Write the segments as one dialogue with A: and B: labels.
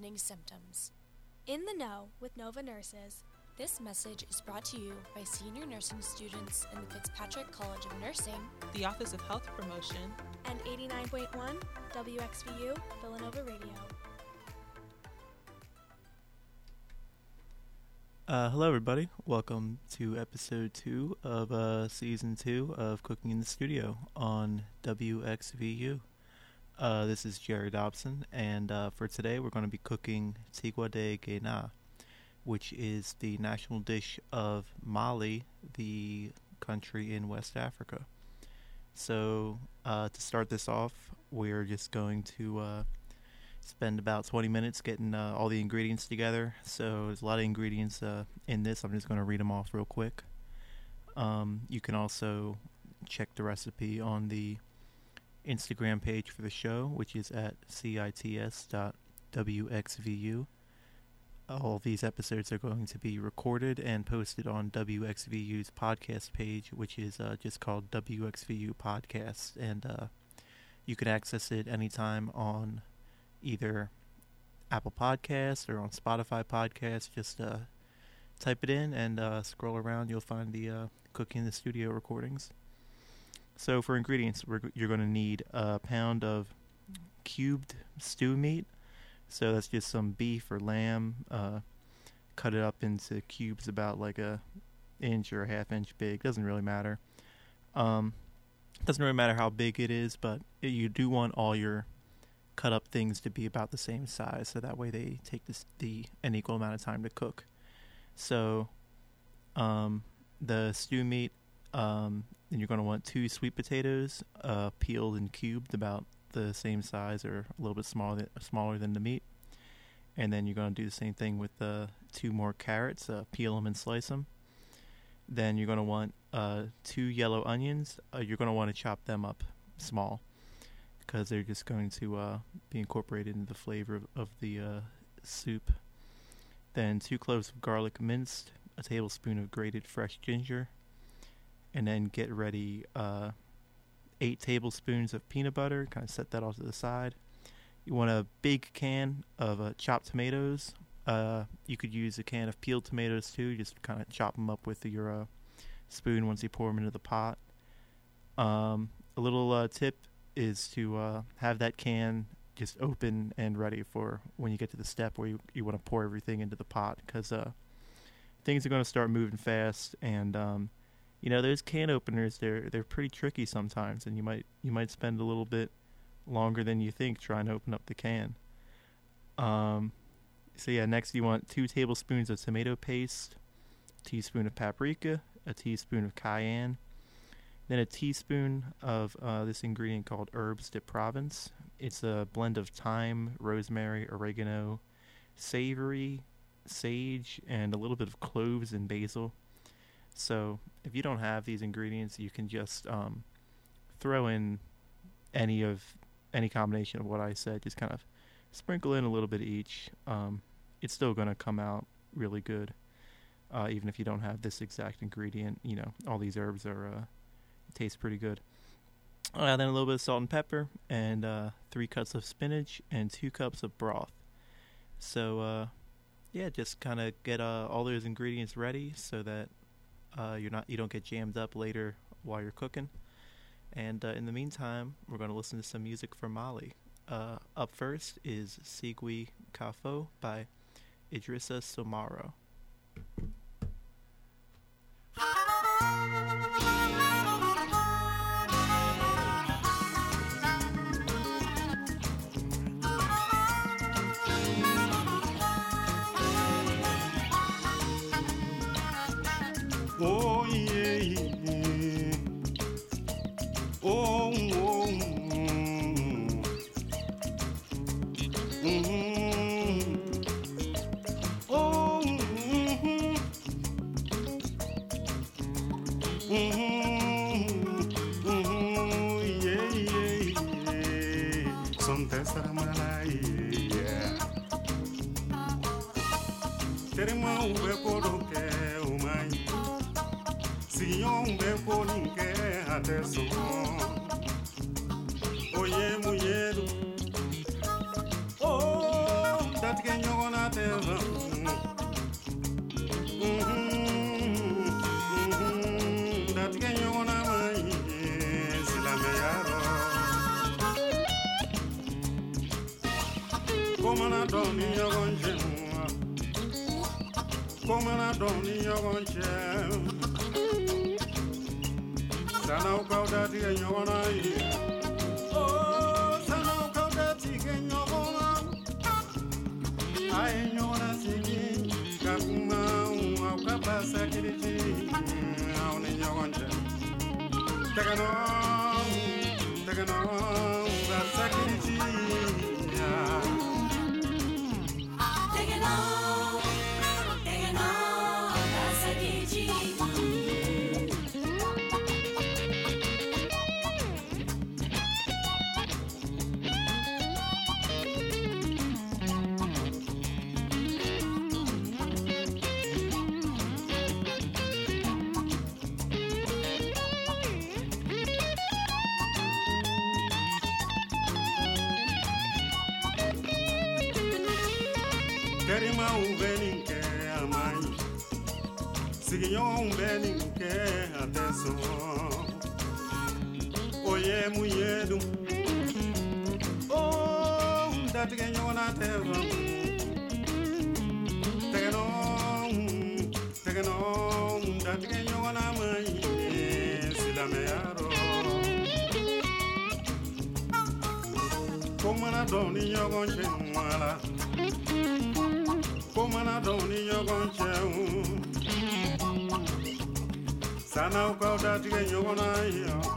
A: worsening symptoms.
B: In the Know with Nova Nurses.
A: This message is brought to you by senior nursing students in the Fitzpatrick College of Nursing,
C: the Office of Health Promotion,
B: and 89.1 WXVU Villanova Radio.
D: Uh, hello, everybody. Welcome to episode two of uh, season two of Cooking in the Studio on WXVU. Uh, this is Jerry Dobson, and uh, for today we're going to be cooking tigua de guena, which is the national dish of Mali, the country in West Africa. So, uh, to start this off, we're just going to uh, spend about 20 minutes getting uh, all the ingredients together. So there's a lot of ingredients uh, in this. I'm just going to read them off real quick. Um, you can also check the recipe on the Instagram page for the show, which is at cits.wxvu. All these episodes are going to be recorded and posted on WXVU's podcast page, which is uh, just called WXVU Podcast. And uh, you can access it anytime on either Apple Podcasts or on Spotify Podcasts. Just uh, type it in and uh, scroll around. You'll find the uh, Cooking in the Studio recordings. So for ingredients, you're going to need a pound of cubed stew meat. So that's just some beef or lamb. Uh, cut it up into cubes about like a inch or a half inch big. Doesn't really matter. Um, doesn't really matter how big it is, but it, you do want all your cut up things to be about the same size, so that way they take this, the an equal amount of time to cook. So, um, the stew meat, um, then you're going to want two sweet potatoes, uh, peeled and cubed, about the same size or a little bit smaller than, smaller than the meat. And then you're going to do the same thing with the two more carrots, uh, peel them and slice them. Then you're going to want uh, two yellow onions. Uh, you're going to want to chop them up small because they're just going to uh, be incorporated into the flavor of, of the uh, soup. Then two cloves of garlic minced, a tablespoon of grated fresh ginger, and then get ready uh, eight tablespoons of peanut butter. Kind of set that off to the side. You want a big can of uh, chopped tomatoes. Uh, you could use a can of peeled tomatoes too. Just kind of chop them up with your uh, spoon once you pour them into the pot. Um, a little uh, tip is to uh, have that can just open and ready for when you get to the step where you, you want to pour everything into the pot because things are going to start moving fast and um, you know those can openers they're they're pretty tricky sometimes and you might you might spend a little bit longer than you think trying to open up the can. Um, so yeah, next you want two tablespoons of tomato paste, teaspoon of paprika, a teaspoon of cayenne, then a teaspoon of uh, this ingredient called herbes de Provence. It's a blend of thyme, rosemary, oregano, savory, sage, and a little bit of cloves and basil. So if you don't have these ingredients, you can just um, throw in any of any combination of what I said. Just kind of sprinkle in a little bit of each. Um, it's still going to come out really good, uh, even if you don't have this exact ingredient. You know, all these herbs are uh, it tastes pretty good. Uh, then a little bit of salt and pepper, and uh, three cups of spinach, and two cups of broth. So, uh, yeah, just kind of get uh, all those ingredients ready so that uh, you're not you don't get jammed up later while you're cooking. And uh, in the meantime, we're going to listen to some music from Mali. up first is Sigui Kafo by Idrissa
E: Soumaoro. ko mana dɔn ni ɲɔgɔn cɛ sanaw kaw datigɛ ɲɔgɔn na ye Oh, sanaw kaw datigɛ ɲɔgɔn na a ye ɲɔgɔn lasigi ka kuma aw ka basa kiriti aw ni ɲɔgɔn cɛ tɛgɛnɔ tɛgɛnɔ ka sakiriti sanaw kaw datigɛ ɲɔgɔn na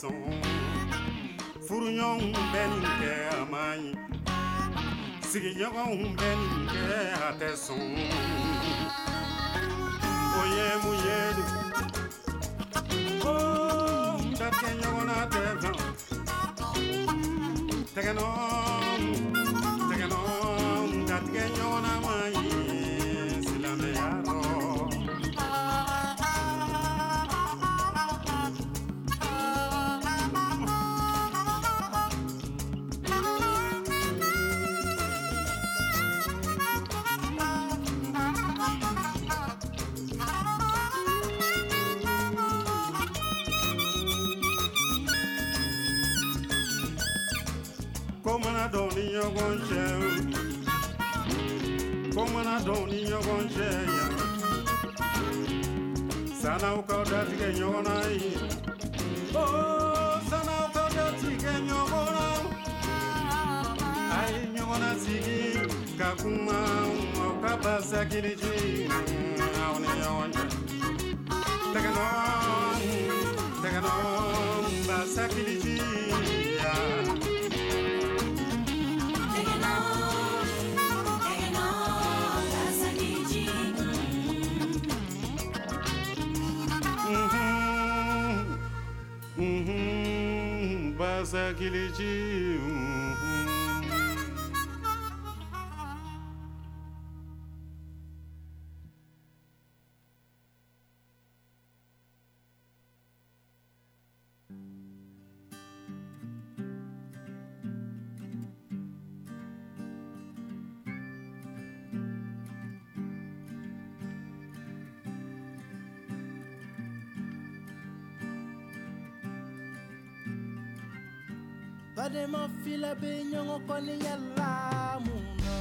E: sɔn furuɲɔgɔnw bɛ nin kɛ a man ɲi sigiɲɔgɔnw bɛ nin kɛ a tɛ sɔn ni ɲɔgɔn cɛ ko mana dɔn ni cɛ yan sanaw kaw datigɛ ɲɔgɔn na ye o sanaw kaw datigɛ ɲɔgɔn na a ye ɲɔgɔn na sigi ka kuma aw ka basa kiriti aw ni ɲɔgɔn cɛ
F: Deus é que lhe diz. poni yalla muna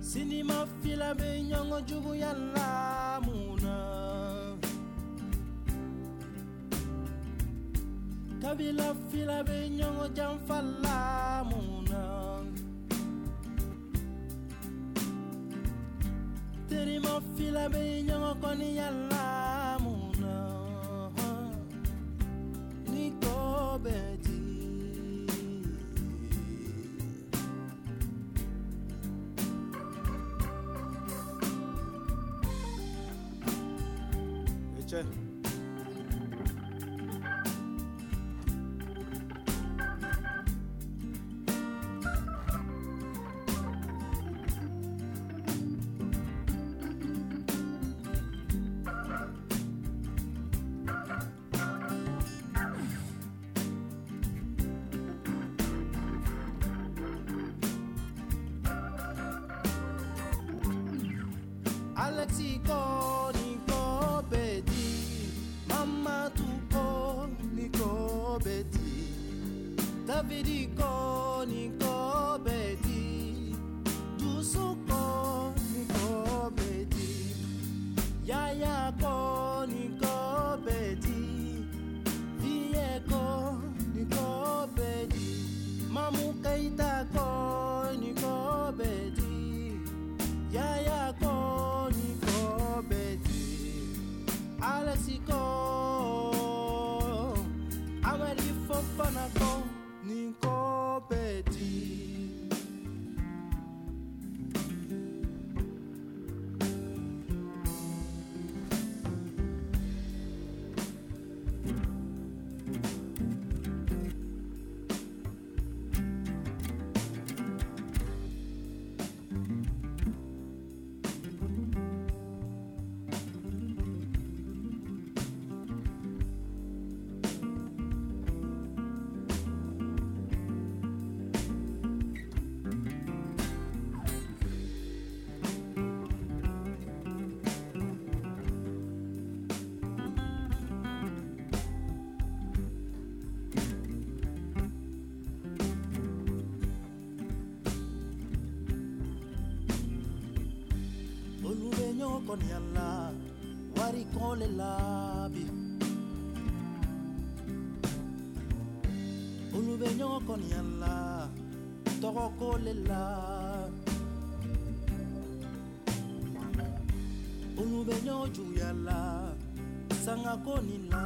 F: sinima fila be nyongo jubu kabila terima fila be nyongo koni yalla be dɔniyala tɔgɔko le la olu bɛ ɲɔgɔn juguya la sangako nin la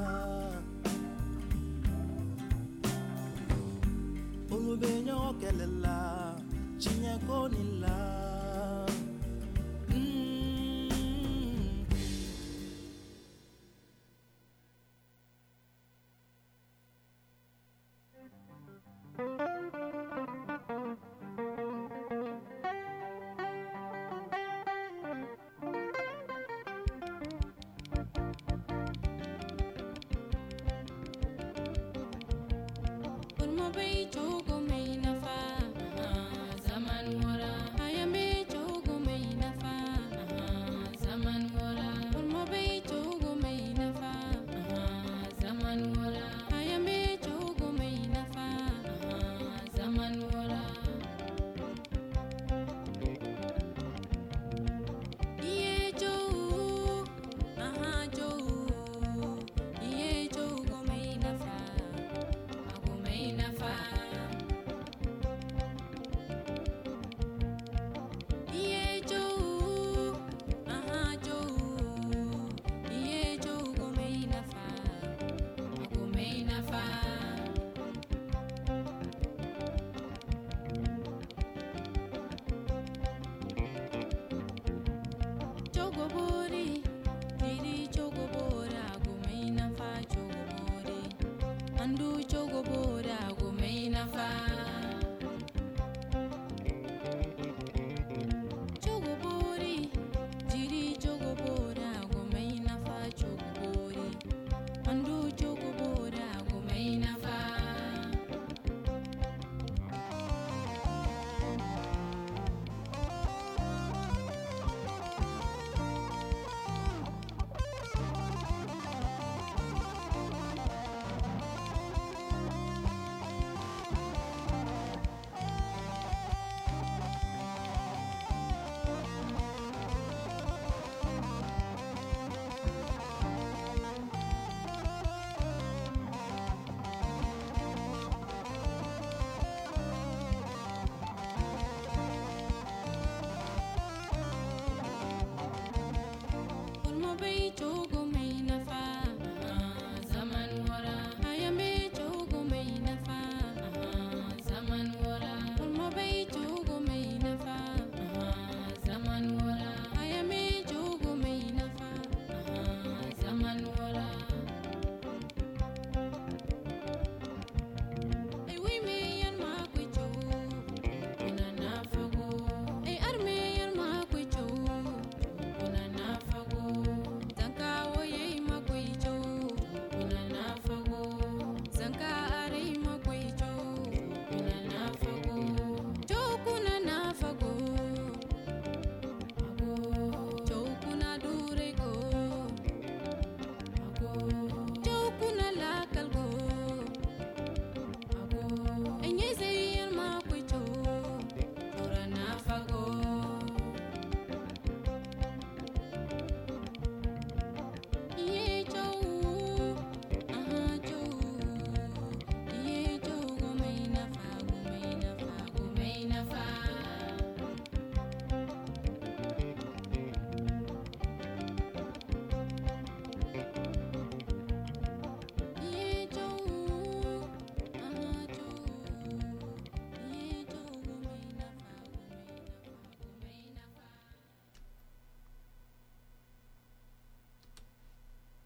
G: Bye-bye.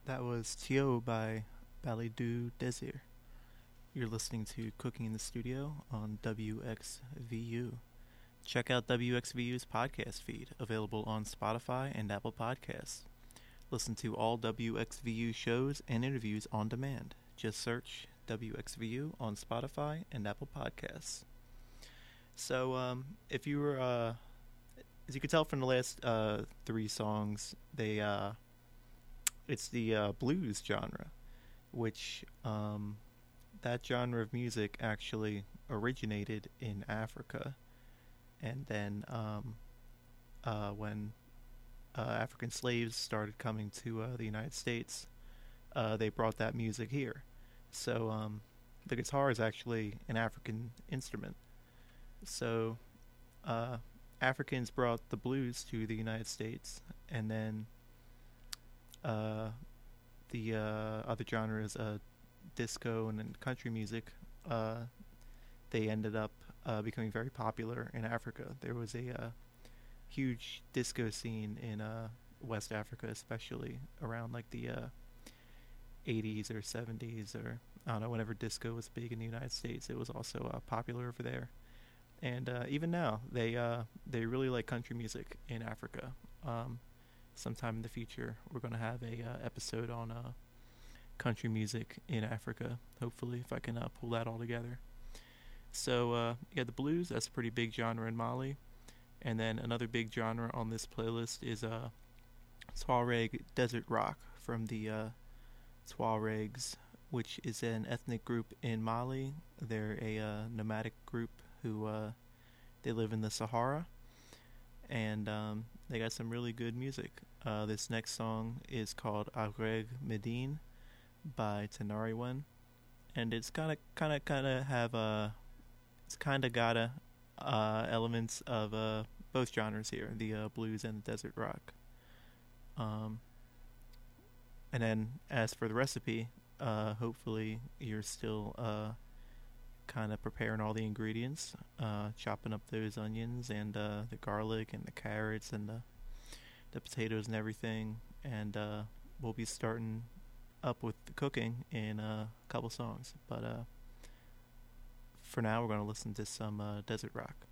D: That was Tio by Ballet du Désir. You're listening to Cooking in the Studio on WXVU. Check out WXVU's podcast feed, available on Spotify and Apple Podcasts. Listen to all WXVU shows and interviews on demand. Just search WXVU on Spotify and Apple Podcasts. So, um, if you were, uh, as you could tell from the last uh, three songs, they uh, it's the uh, blues genre, which um, that genre of music actually originated in Africa, and then um, uh, when uh, African slaves started coming to uh, the United States, uh, they brought that music here. So um, the guitar is actually an African instrument. So uh, Africans brought the blues to the United States, and then uh, the uh, other genres, uh, disco and then country music, uh, they ended up uh, becoming very popular in Africa. There was a huge disco scene in uh, West Africa, especially around like the uh, 80s or 70s, or I don't know, whenever disco was big in the United States, it was also uh, popular over there. And uh, even now, they uh, they really like country music in Africa. Um, sometime in the future, we're going to have a uh, episode on uh, country music in Africa. Hopefully, if I can uh, pull that all together. So uh, yeah, the blues. That's a pretty big genre in Mali. And then another big genre on this playlist is uh, Tuareg desert rock from the uh, Tuaregs, which is an ethnic group in Mali. They're a uh, nomadic group who they live in the Sahara, and um, they got some really good music. Uh, this next song is called Agreg Medine by Tinariwen, and it's kind of, kind of, kind of have a, it's kind of got a uh, elements of uh, both genres here, the uh, blues and the desert rock. Um, and then as for the recipe, uh, hopefully you're still uh, kind of preparing all the ingredients, uh, chopping up those onions and uh, the garlic and the carrots and the the potatoes and everything, and uh, we'll be starting up with the cooking in a couple songs. But uh, for now, we're going to listen to some uh, desert rock.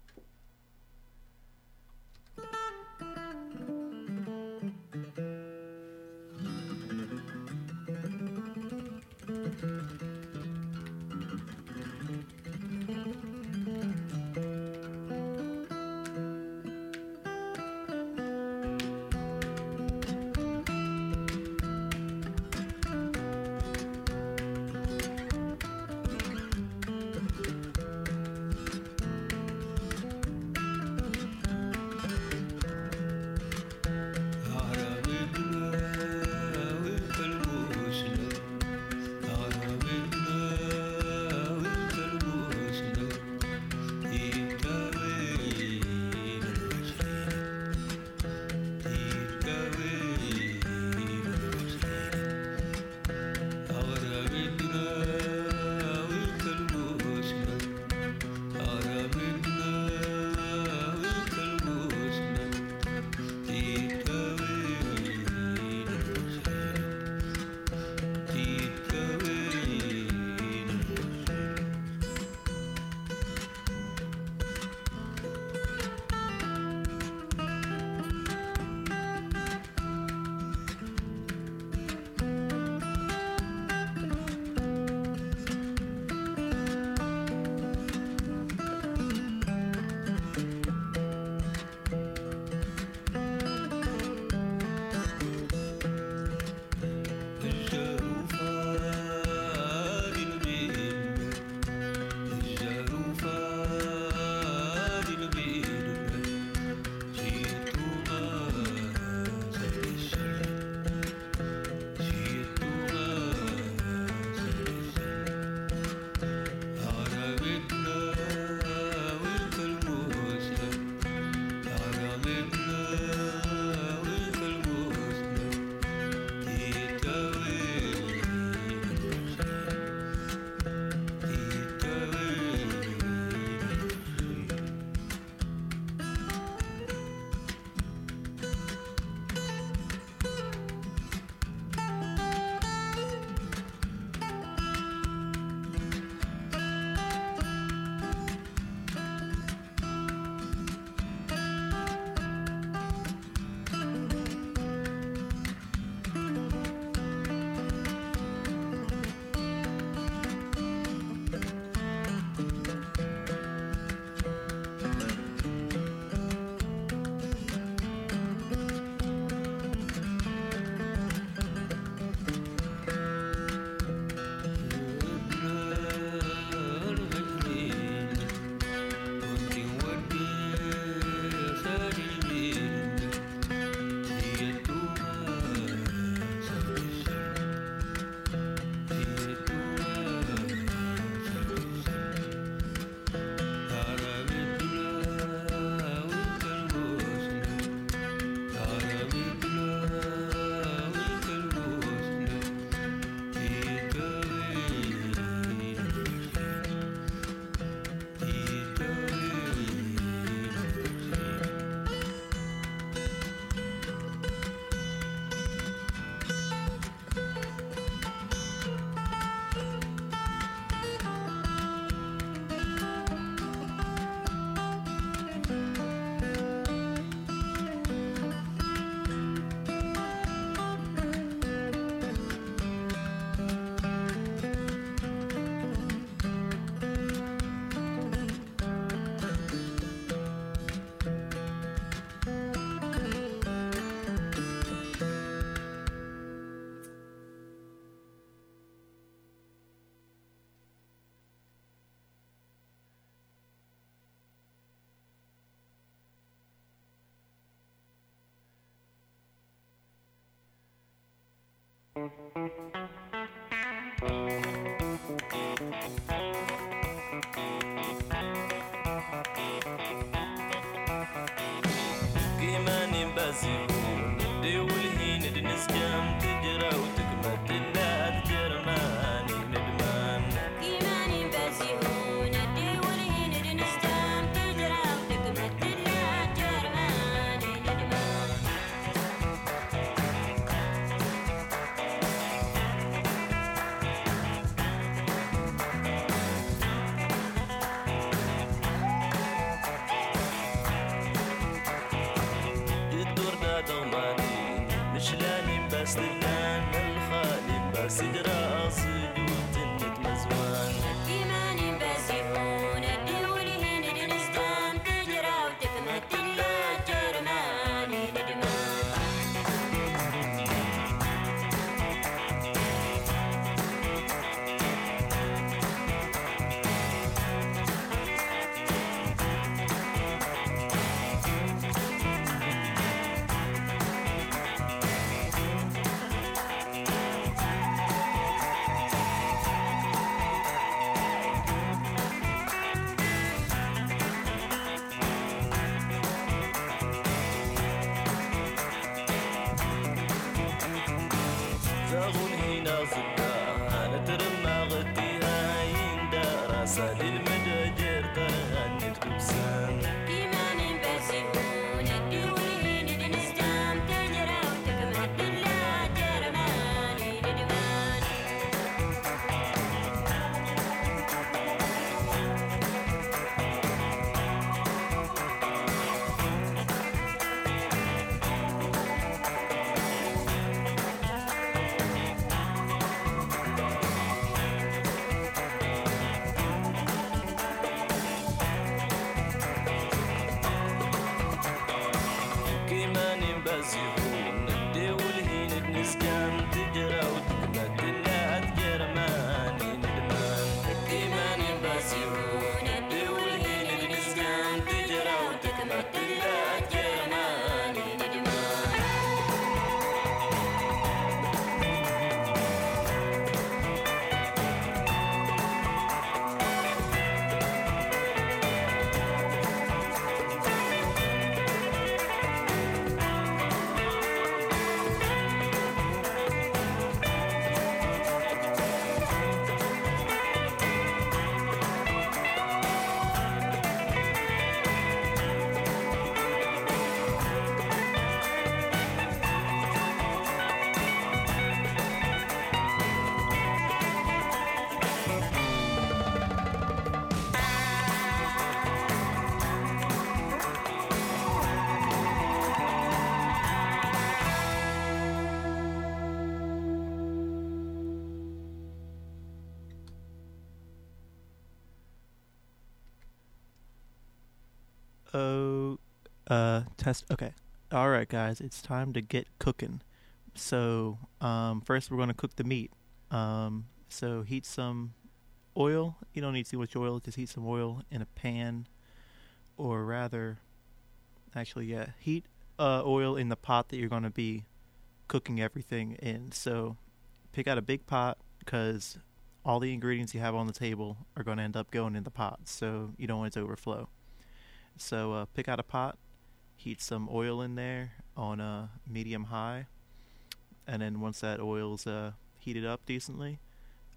D: Uh, test. Okay. All right, guys, it's time to get cooking. So, um, first we're going to cook the meat. Um, so heat some oil. You don't need too much oil. Just heat some oil in a pan, or rather, actually, yeah, heat uh, oil in the pot that you're going to be cooking everything in. So, pick out a big pot because all the ingredients you have on the table are going to end up going in the pot. So you don't want it to overflow. So uh, pick out a pot, heat some oil in there on a medium high, and then once that oil's uh, heated up decently,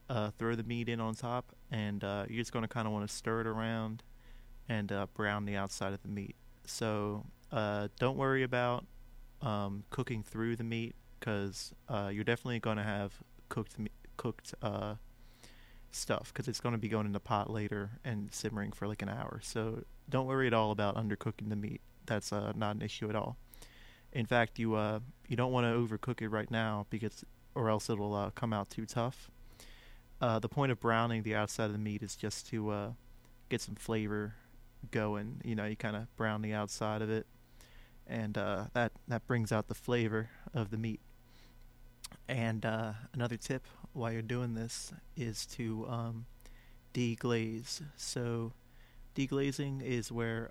D: uh, throw the meat in on top, and uh, you're just going to kind of want to stir it around and uh, brown the outside of the meat. So uh, don't worry about um, cooking through the meat because uh, you're definitely going to have cooked cooked uh, stuff because it's going to be going in the pot later and simmering for like an hour. So don't worry at all about undercooking the meat. That's uh, not an issue at all. In fact, you uh, you don't want to overcook it right now because or else it'll uh, come out too tough. Uh, the point of browning the outside of the meat is just to uh, get some flavor going. You know, you kind of brown the outside of it, and uh, that that brings out the flavor of the meat. And another tip while you're doing this is to um, deglaze. So deglazing is where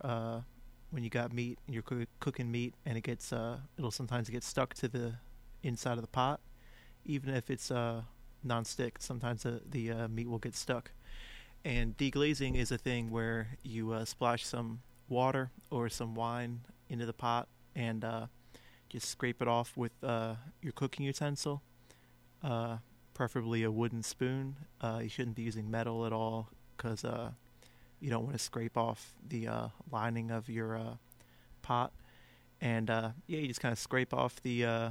D: when you got meat and you're coo- cooking meat and it gets uh, it'll sometimes get stuck to the inside of the pot. even if it's uh, non-stick. Sometimes the the uh, meat will get stuck. And deglazing is a thing where you uh, splash some water or some wine into the pot and uh, just scrape it off with uh, your cooking utensil, uh, preferably a wooden spoon. You shouldn't be using metal at all because you don't want to scrape off the uh, lining of your uh, pot. And uh, yeah, you just kind of scrape off the uh,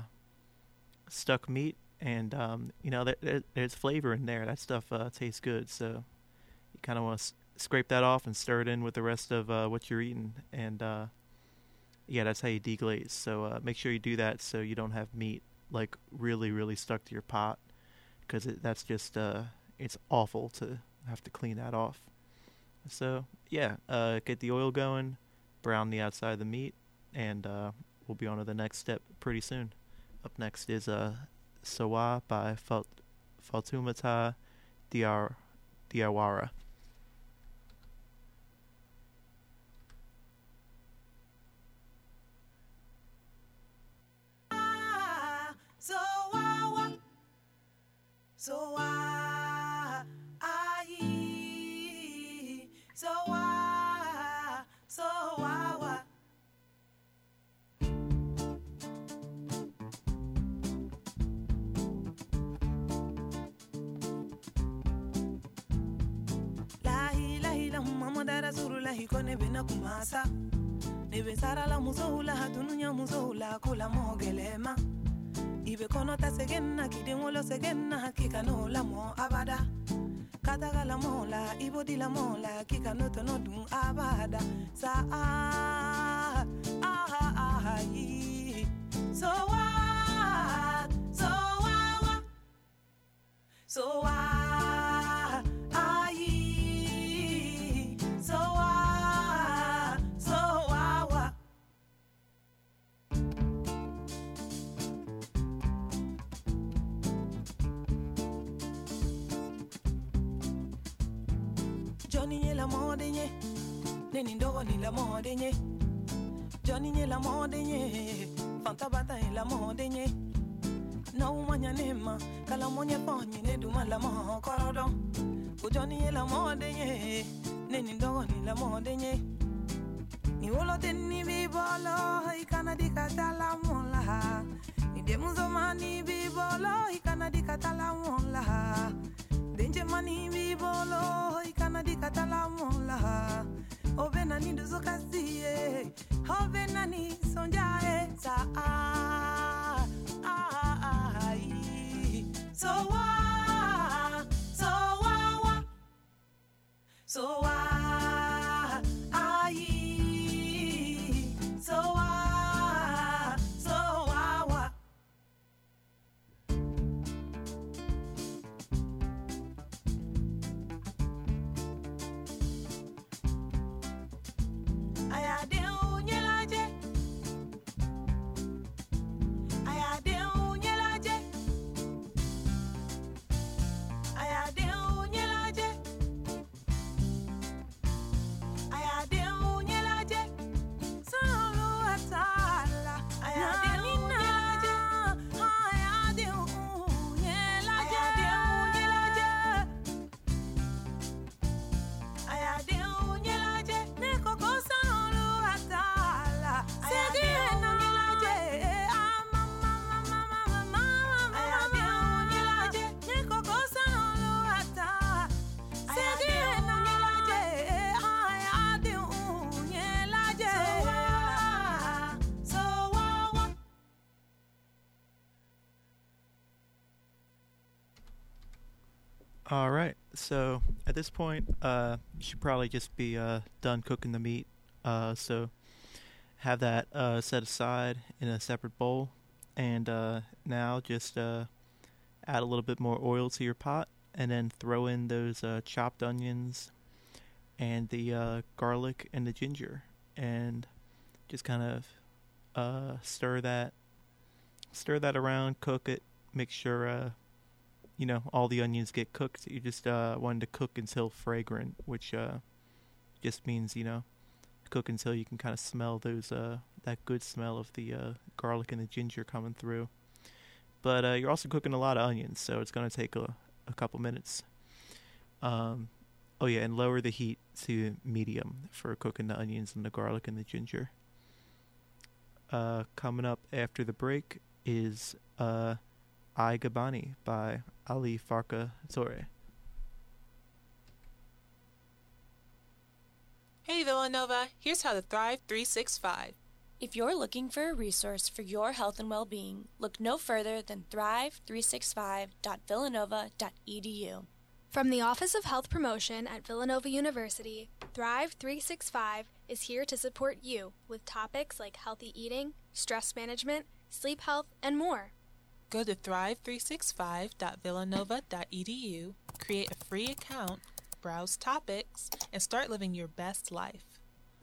D: stuck meat, and um, you know there, there- there's flavor in there. That stuff uh, tastes good, so you kind of want to s- scrape that off and stir it in with the rest of uh, what you're eating, and yeah, that's how you deglaze. So make sure you do that so you don't have meat like really, really stuck to your pot, because that's just it's awful to have to clean that off. So yeah, uh, get the oil going, brown the outside of the meat, and uh, we'll be on to the next step pretty soon. Up next is uh, Sawa by Fatoumata Diar Diawara.
H: So ah yi. so what so what what? Johnny la mode nye Neni ndogo ni la mode nye Johnny la mode nye Fanta bata nye la mode nye Na umanya nema Kala monye ponye ne duma la mo korodo. Nye la mode nye Neni ndogo ni la mode nye Ni wolo teni bi bolo Ikana di kata la mola. Ni demuzo mani bi bolo Ikana di kata la mola. Denje mani bi bolo ikana di katala mola. Obe nani duzo kasiye obe nani sonjae sa so wa
D: All right. So at this point, uh, you should probably just be uh, done cooking the meat. Uh, so have that uh, set aside in a separate bowl, and uh, now just uh, add a little bit more oil to your pot, and then throw in those uh, chopped onions and the uh, garlic and the ginger, and just kind of uh, stir that, stir that around, cook it, make sure. Uh, you know all the onions get cooked. You just uh, want to cook until fragrant, which uh, just means you know cook until you can kind of smell those uh, that good smell of the uh, garlic and the ginger coming through. but uh, you're also cooking a lot of onions, so it's going to take a, a couple minutes. Um, oh yeah, and lower the heat to medium for cooking the onions and the garlic and the ginger. Uh, coming up after the break is I Gabani by Ali Farka Touré.
C: Hey Villanova, here's how to thrive 365.
A: If you're looking for a resource for your health and well being, look no further than thrive365.villanova.edu.
B: From the Office of Health Promotion at Villanova University, Thrive 365 is here to support you with topics like healthy eating, stress management, sleep health, and more.
C: Go to thrive365.villanova.edu, create a free account, browse topics, and start living your best life.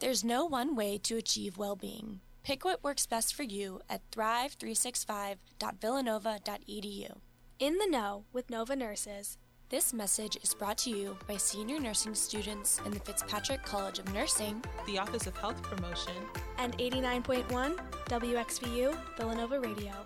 A: There's no one way to achieve well being. Pick what works best for you at thrive365.villanova.edu.
B: In the Know with Nova Nurses.
A: This message is brought to you by senior nursing students in the Fitzpatrick College of Nursing,
C: the Office of Health Promotion,
B: and 89.1 WXVU Villanova Radio.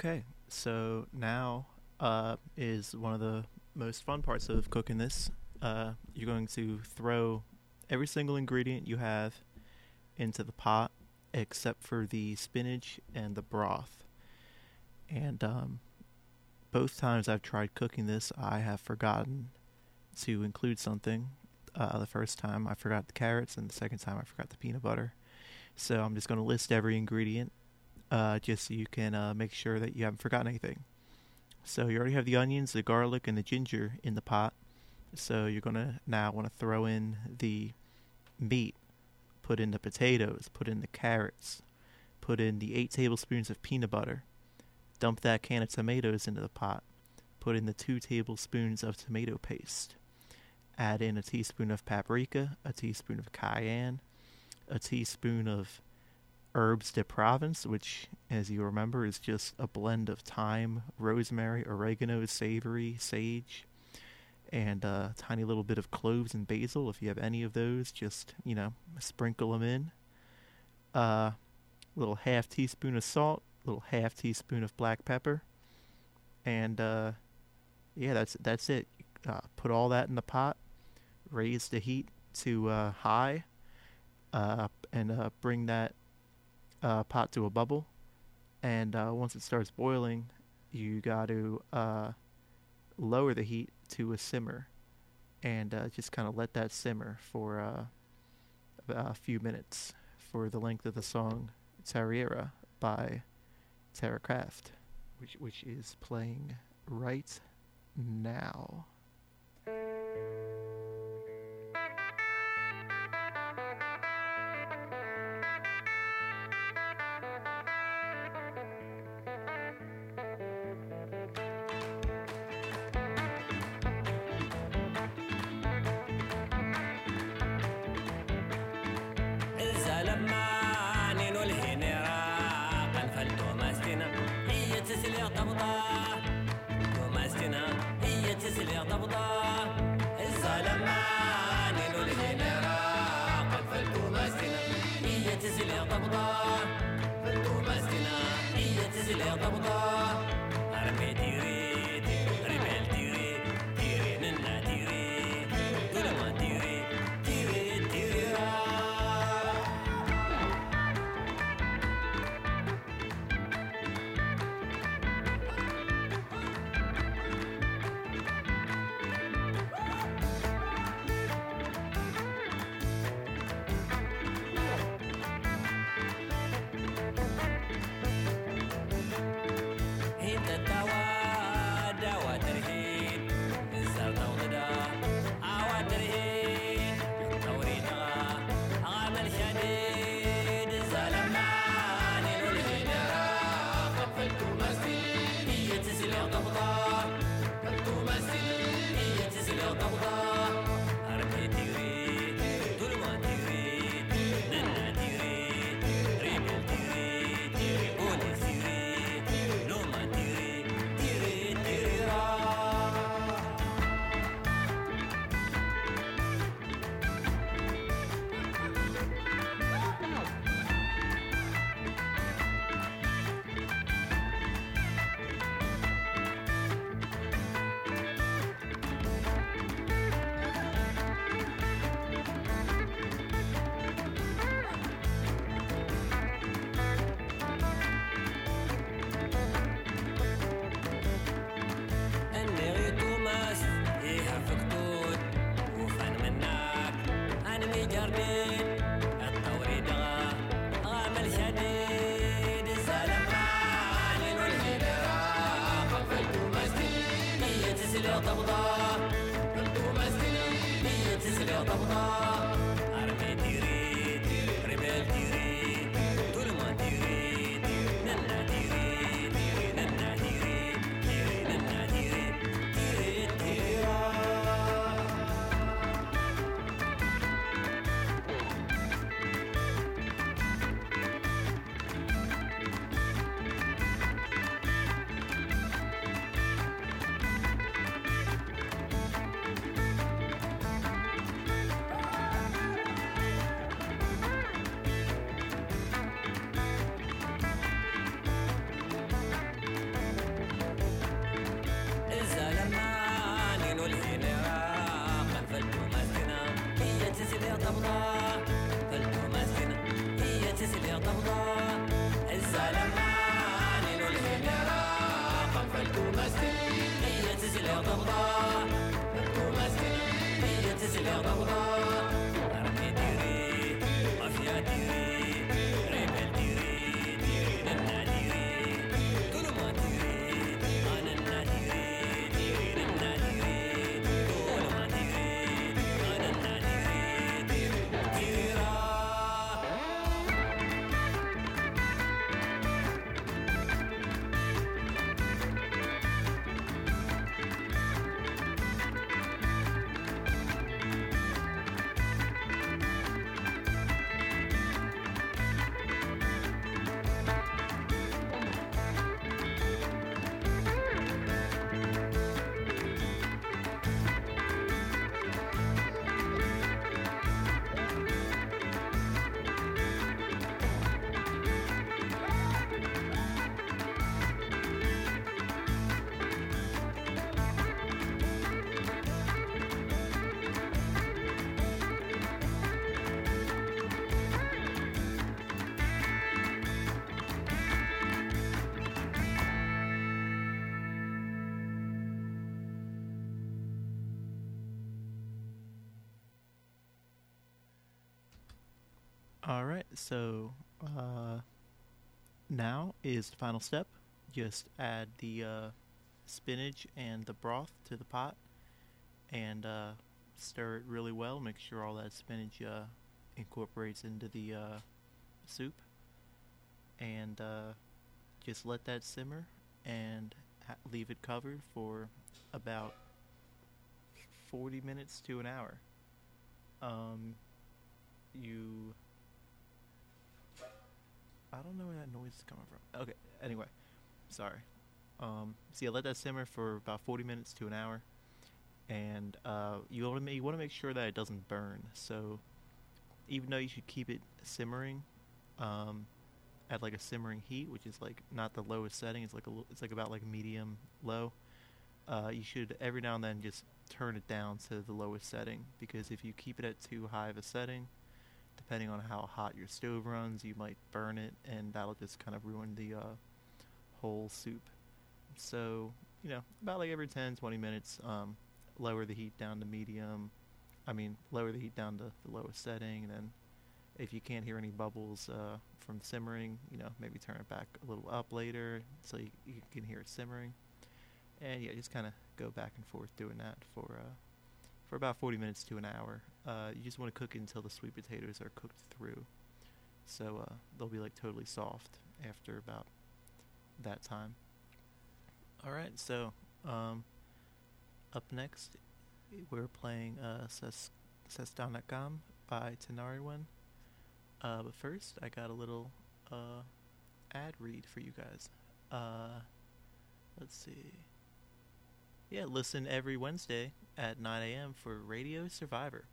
D: Okay, so now uh, is one of the most fun parts of cooking this. Uh, you're going to throw every single ingredient you have into the pot except for the spinach and the broth. And um, both times I've tried cooking this, I have forgotten to include something. Uh, the first time I forgot the carrots, and the second time I forgot the peanut butter. So I'm just going to list every ingredient uh, just so you can uh, make sure that you haven't forgotten anything. So you already have the onions, the garlic, and the ginger in the pot. So you're to now want to throw in the meat, put in the potatoes, put in the carrots, put in the 8 tablespoons of peanut butter, dump that can of tomatoes into the pot, put in the 2 tablespoons of tomato paste, add in a teaspoon of paprika, a teaspoon of cayenne, a teaspoon of herbes de Provence, which, as you remember, is just a blend of thyme, rosemary, oregano, savory, sage, and a tiny little bit of cloves and basil. If you have any of those, just, you know, sprinkle them in. A uh, little half teaspoon of salt, little half teaspoon of black pepper, and uh, yeah, that's that's it. Uh, put all that in the pot, raise the heat to uh, high, uh, and uh, bring that uh, pot to a bubble. And uh, once it starts boiling, you got to uh, lower the heat to a simmer and uh, just kind of let that simmer for uh, a few minutes for the length of the song Terriera by Tara Craft, which, which is playing right now.
I: Tô mais que Bu mesti na İyeti silahta bu da طبضة فالتمازن هي تسلي طبضة الزلمة هي تسلي طبضة هي تسلي
D: طبضة so uh, now is the final step. Just add the uh, spinach and the broth to the pot and uh, stir it really well. Make sure all that spinach uh, incorporates into the uh, soup. And uh, just let that simmer and ha- leave it covered for about 40 minutes to an hour. Um, you I don't know where that noise is coming from. Okay, anyway, sorry. Um, so yeah, let that simmer for about 40 minutes to an hour, and uh, you want to make sure that it doesn't burn. So even though you should keep it simmering, um, at like a simmering heat, which is like not the lowest setting. It's like a, it's like about like medium low. Uh, you should every now and then just turn it down to the lowest setting because if you keep it at too high of a setting, depending on how hot your stove runs, you might burn it, and that'll just kind of ruin the uh, whole soup. So, you know, about like every 10, 20 minutes, um, lower the heat down to medium. I mean, lower the heat down to the lowest setting, and then if you can't hear any bubbles uh, from simmering, you know, maybe turn it back a little up later so you, you can hear it simmering. And yeah, just kind of go back and forth doing that for uh, for about 40 minutes to an hour. Uh, you just want to cook it until the sweet potatoes are cooked through. So uh, they'll be like totally soft after about that time. All right, so um, up next, we're playing uh, Ses- Sastanàqqàm by Tinariwen. Uh, but first, I got a little uh, ad read for you guys. Uh, let's see. Yeah, listen every Wednesday at 9 a.m. for Radio Survivor.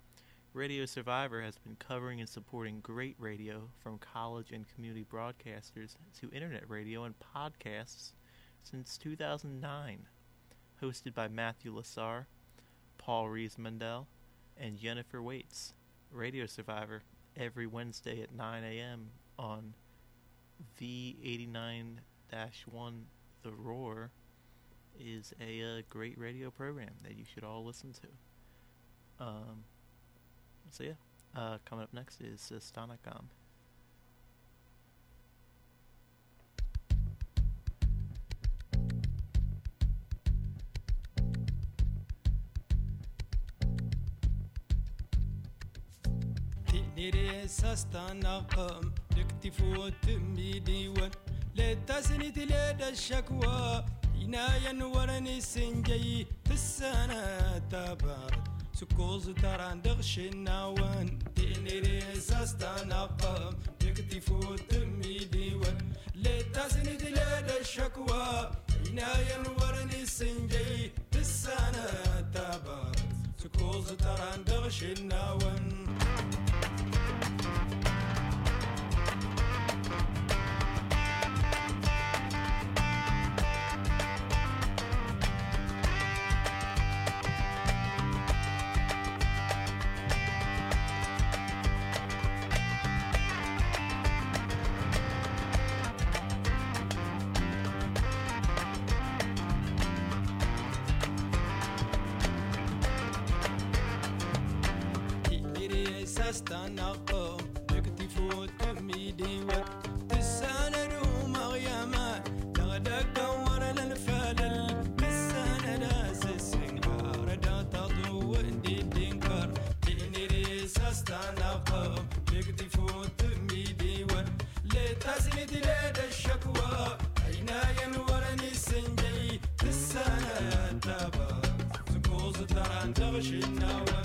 D: Radio Survivor has been covering and supporting great radio from college and community broadcasters to internet radio and podcasts since 2009. Hosted by Matthew Lasar, Paul Riismandel, and Jennifer Waits. Radio Survivor every Wednesday at 9 a.m. on V89-1 The Roar is a uh, great radio program that you should all listen to. Um, so yeah, uh, coming up next is
J: Sastanàqqàm. Resa shakwa بنايا ورني سنجي تسانا تبارد سكوز تران دغشنا وان تيني ريساس
K: تنقم يكتفو تميدي وان لتاسني دلال الشكوى بنايا ورني سنجي تسانا تبارد سكوز تران
J: دغشنا وان television now.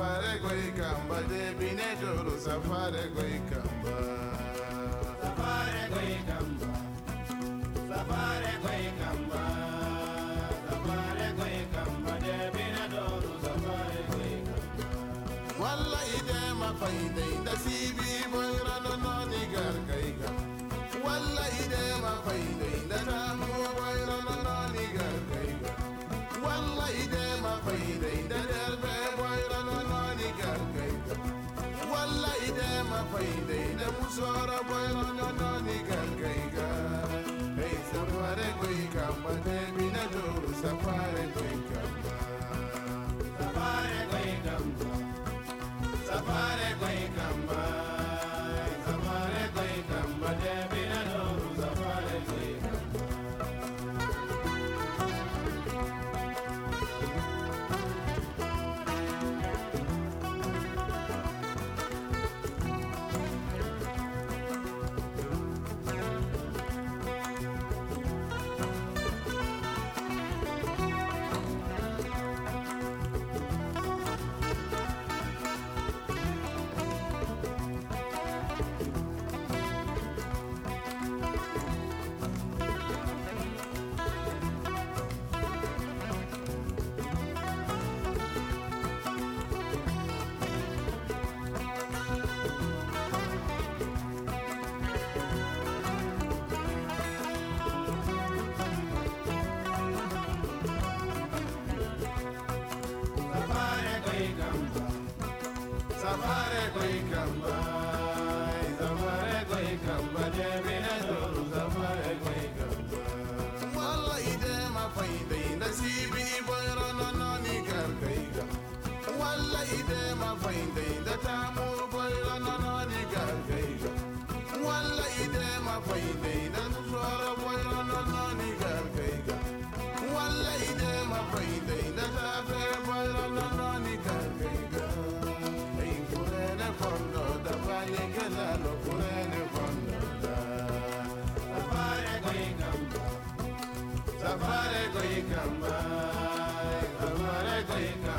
J: safare goika mbaje bineto safare
L: goika. Safare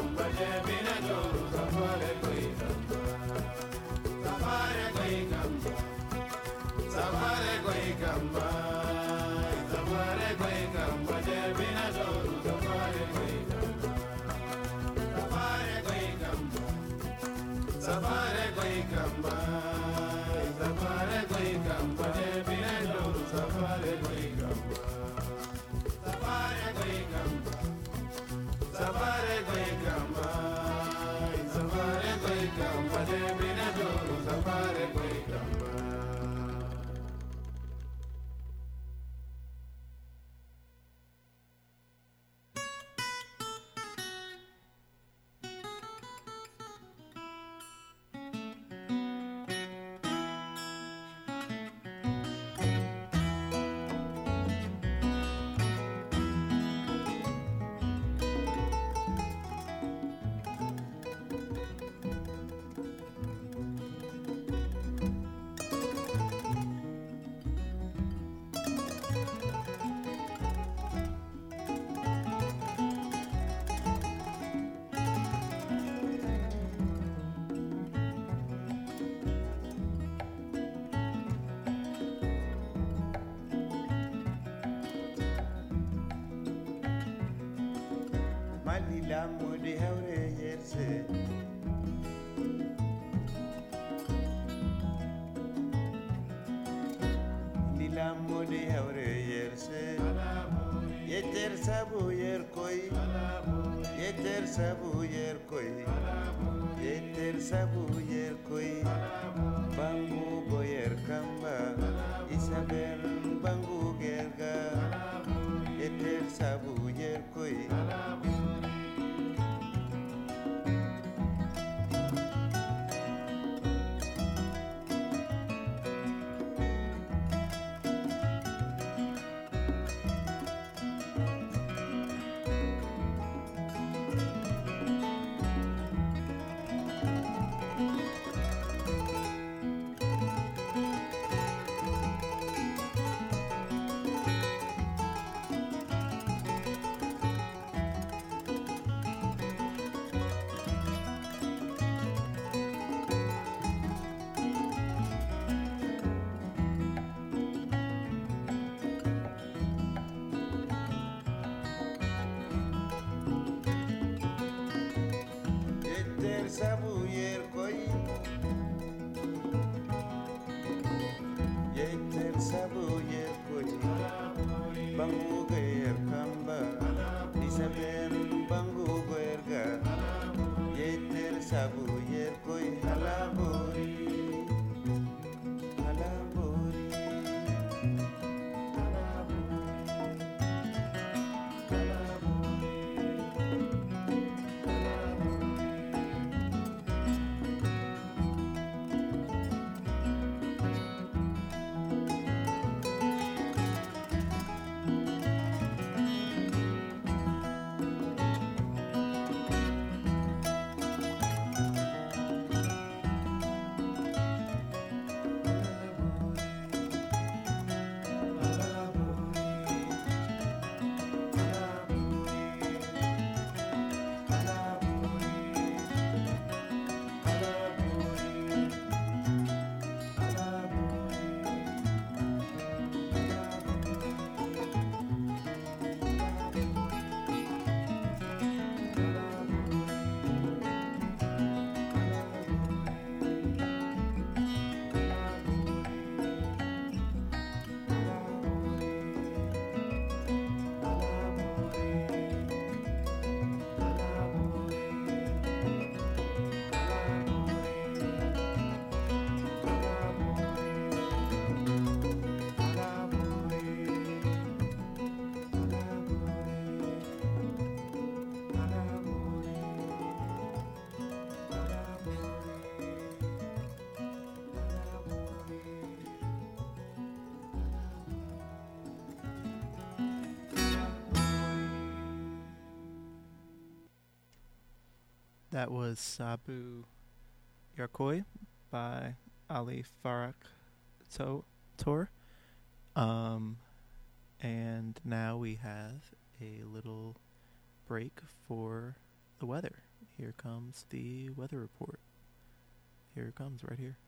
M: sabu yer koy yeter sabu yeter sabu
D: That was Sabu Yerkoy by Ali Farka to- Tor. Um, and now we have a little break for the weather. Here comes the weather report. Here it comes right here.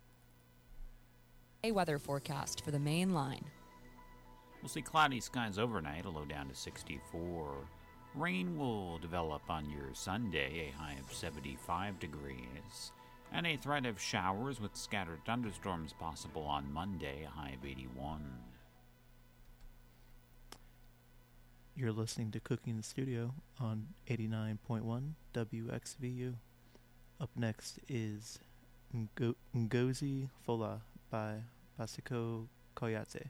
N: A weather forecast for the main line.
O: We'll see cloudy skies overnight, a low down to 64. Rain will develop on your Sunday, a high of 75 degrees. And a threat of showers with scattered thunderstorms possible on Monday, a high of 81.
D: You're listening to Cooking in the Studio on 89.1 WXVU. Up next is Ngo- Ngozi Fola by
J: Bassekou Kouyaté.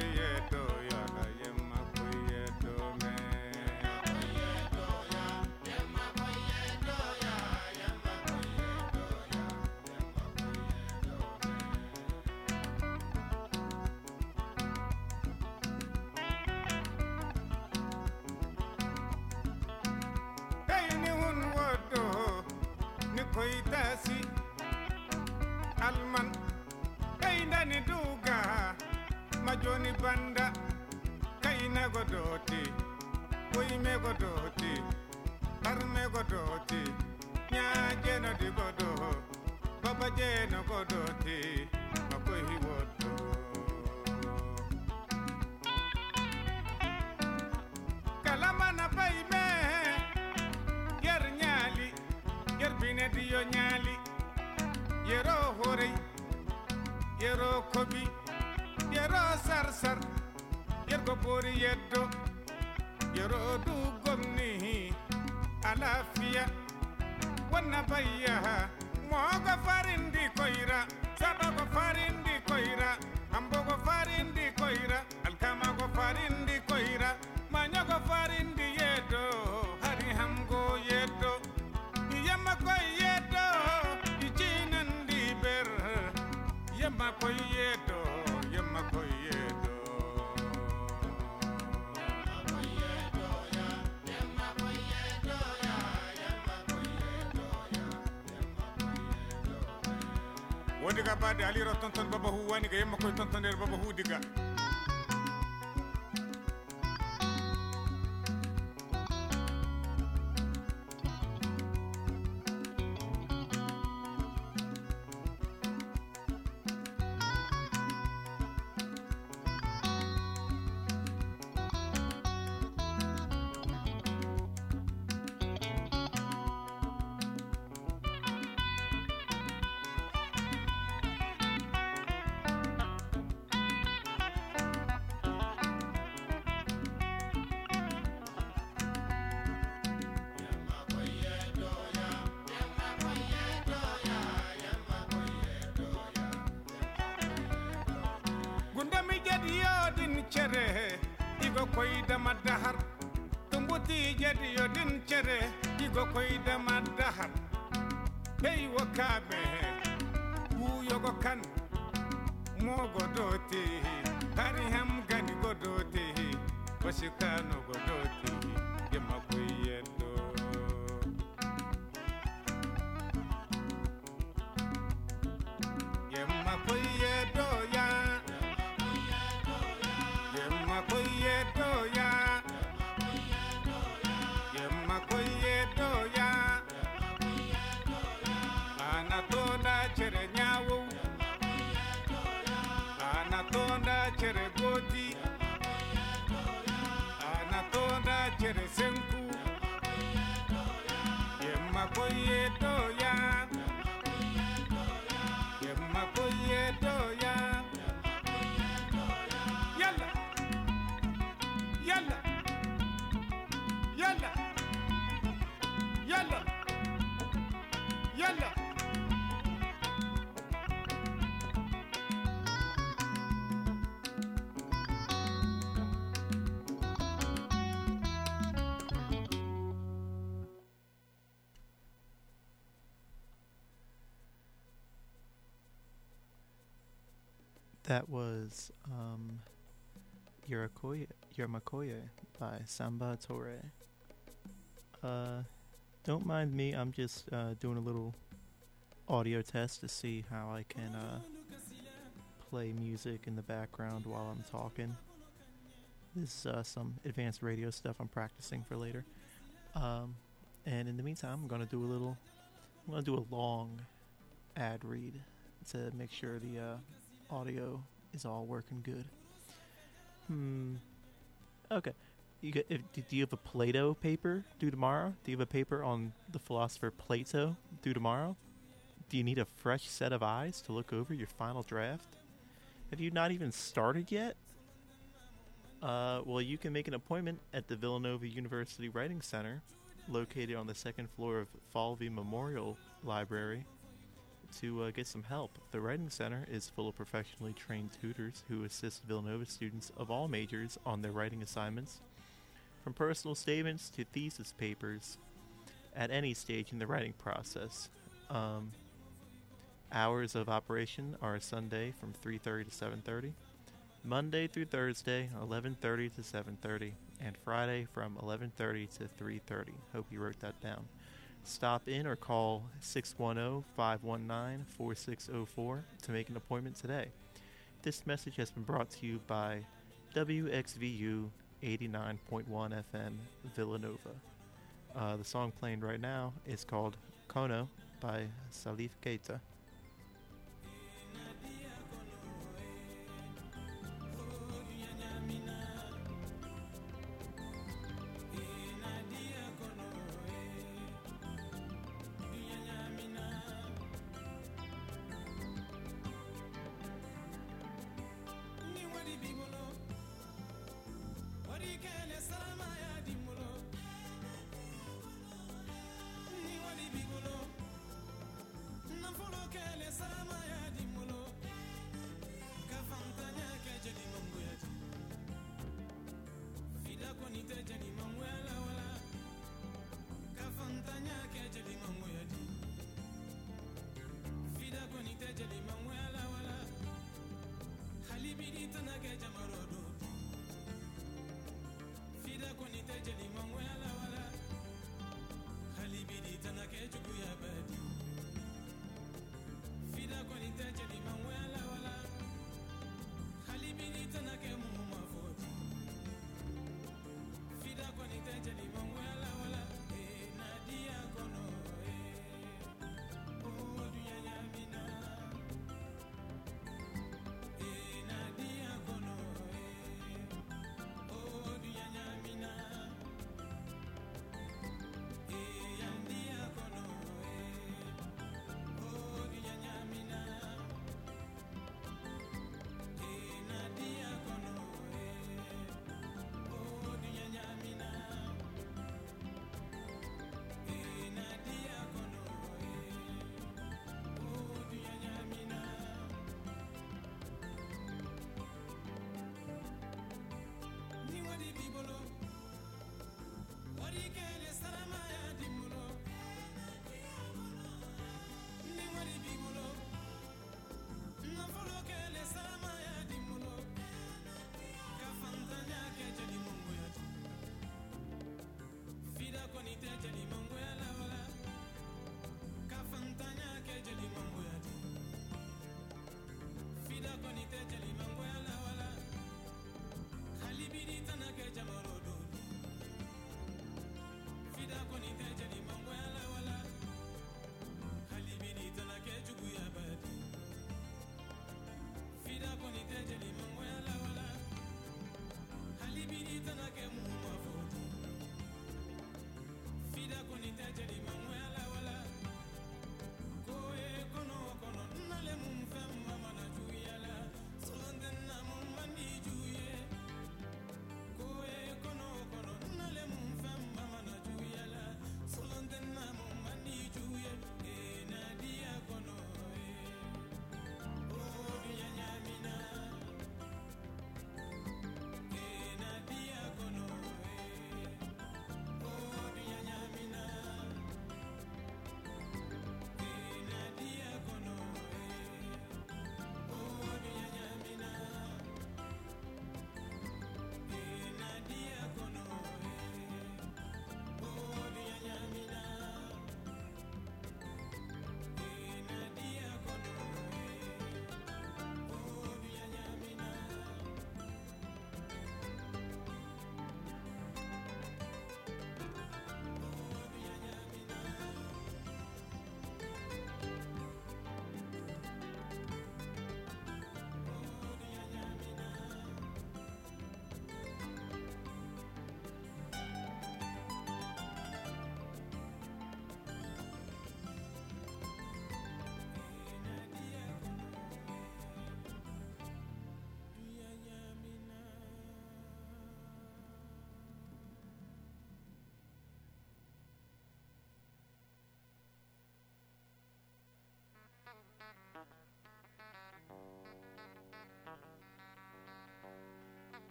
E: ba da ali ra tonton baba hu wani ga yamma koy tonton der baba hu diga. Hey wokaɓe huyogo kan mogo doti hari ham gani godoti wasikano godoti. yemma yemma
D: That was um, Yurmakoye by Samba Touré. Uh, don't mind me, I'm just uh, doing a little audio test to see how I can uh, play music in the background while I'm talking. This is uh, some advanced radio stuff I'm practicing for later. Um, and in the meantime, I'm gonna do a little. I'm gonna do a long ad read to make sure the uh, audio is all working good. Hmm. Okay. You get, if, do you have a Plato paper due tomorrow? Do you have a paper on the philosopher Plato due tomorrow? Do you need a fresh set of eyes to look over your final draft? Have you not even started yet? Uh, well, you can make an appointment at the Villanova University Writing Center, located on the second floor of Falvey Memorial Library, to uh, get some help. The Writing Center is full of professionally trained tutors who assist Villanova students of all majors on their writing assignments, from personal statements to thesis papers, at any stage in the writing process. Um, hours of operation are Sunday from 3:30 to 7:30. Monday through Thursday, 11:30 to 7:30, and Friday from 11:30 to 3:30. Hope you wrote that down. Stop in or call oh, 610-519-4604 to make an appointment today. This message has been brought to you by WXVU 89.1 FM Villanova. Uh, the song playing right now is called Kono by Salif Keita.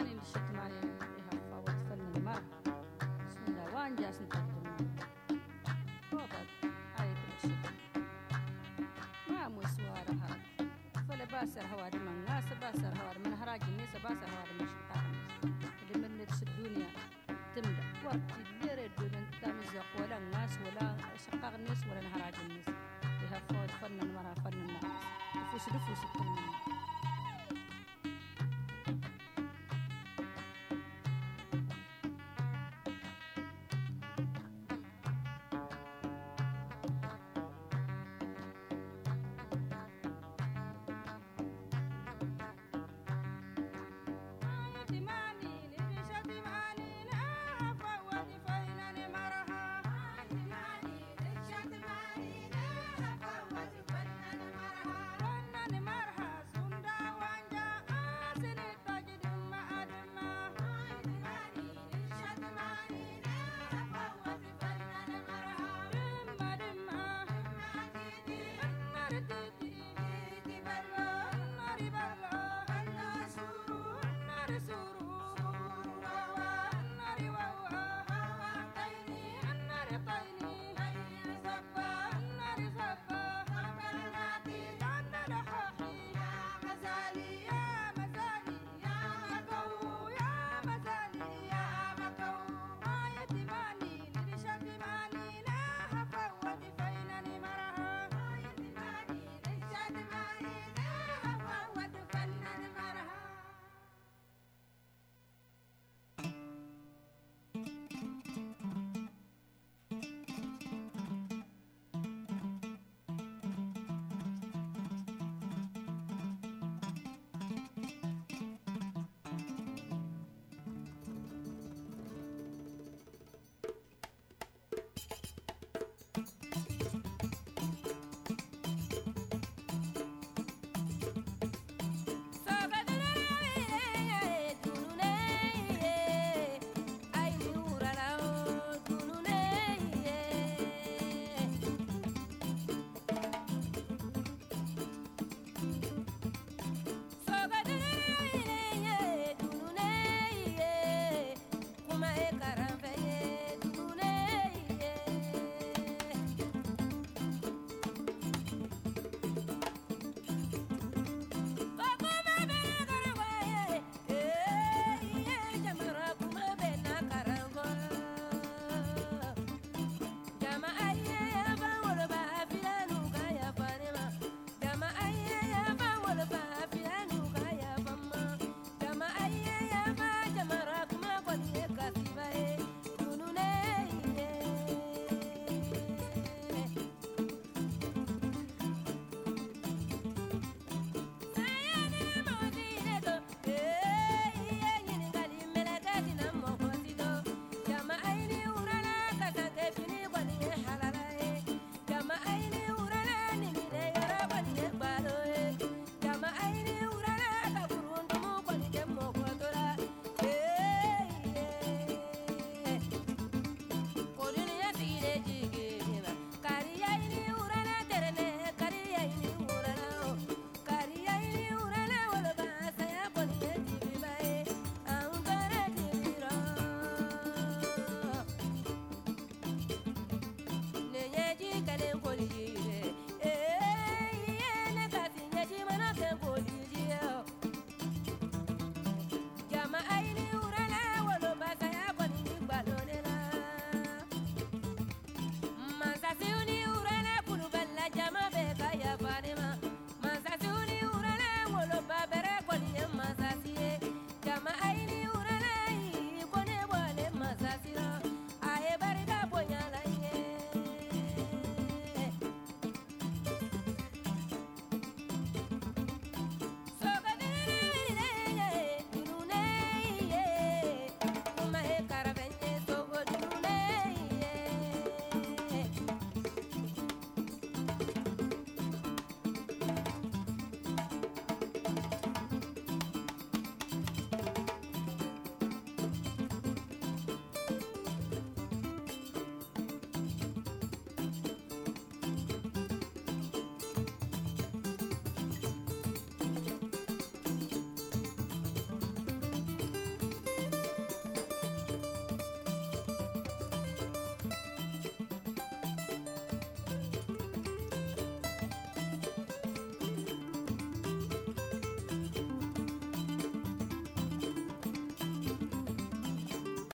P: راني مشيت مع إيهاب وتفنن المرض بسم الله وان جالس نقدم فوضى عليك الشتاء ما مسوار هذا فلا باسر هوار من ناس باسر هوار من هراج الناس باسر هوار من شقاق اللي من نفس الدنيا تملا وقت اللي ردوا انت مزق ولا الناس ولا شقاق الناس ولا نهراج الناس إيهاب فوضى فنن المرأة فنن الناس
Q: فوس دفوس التمر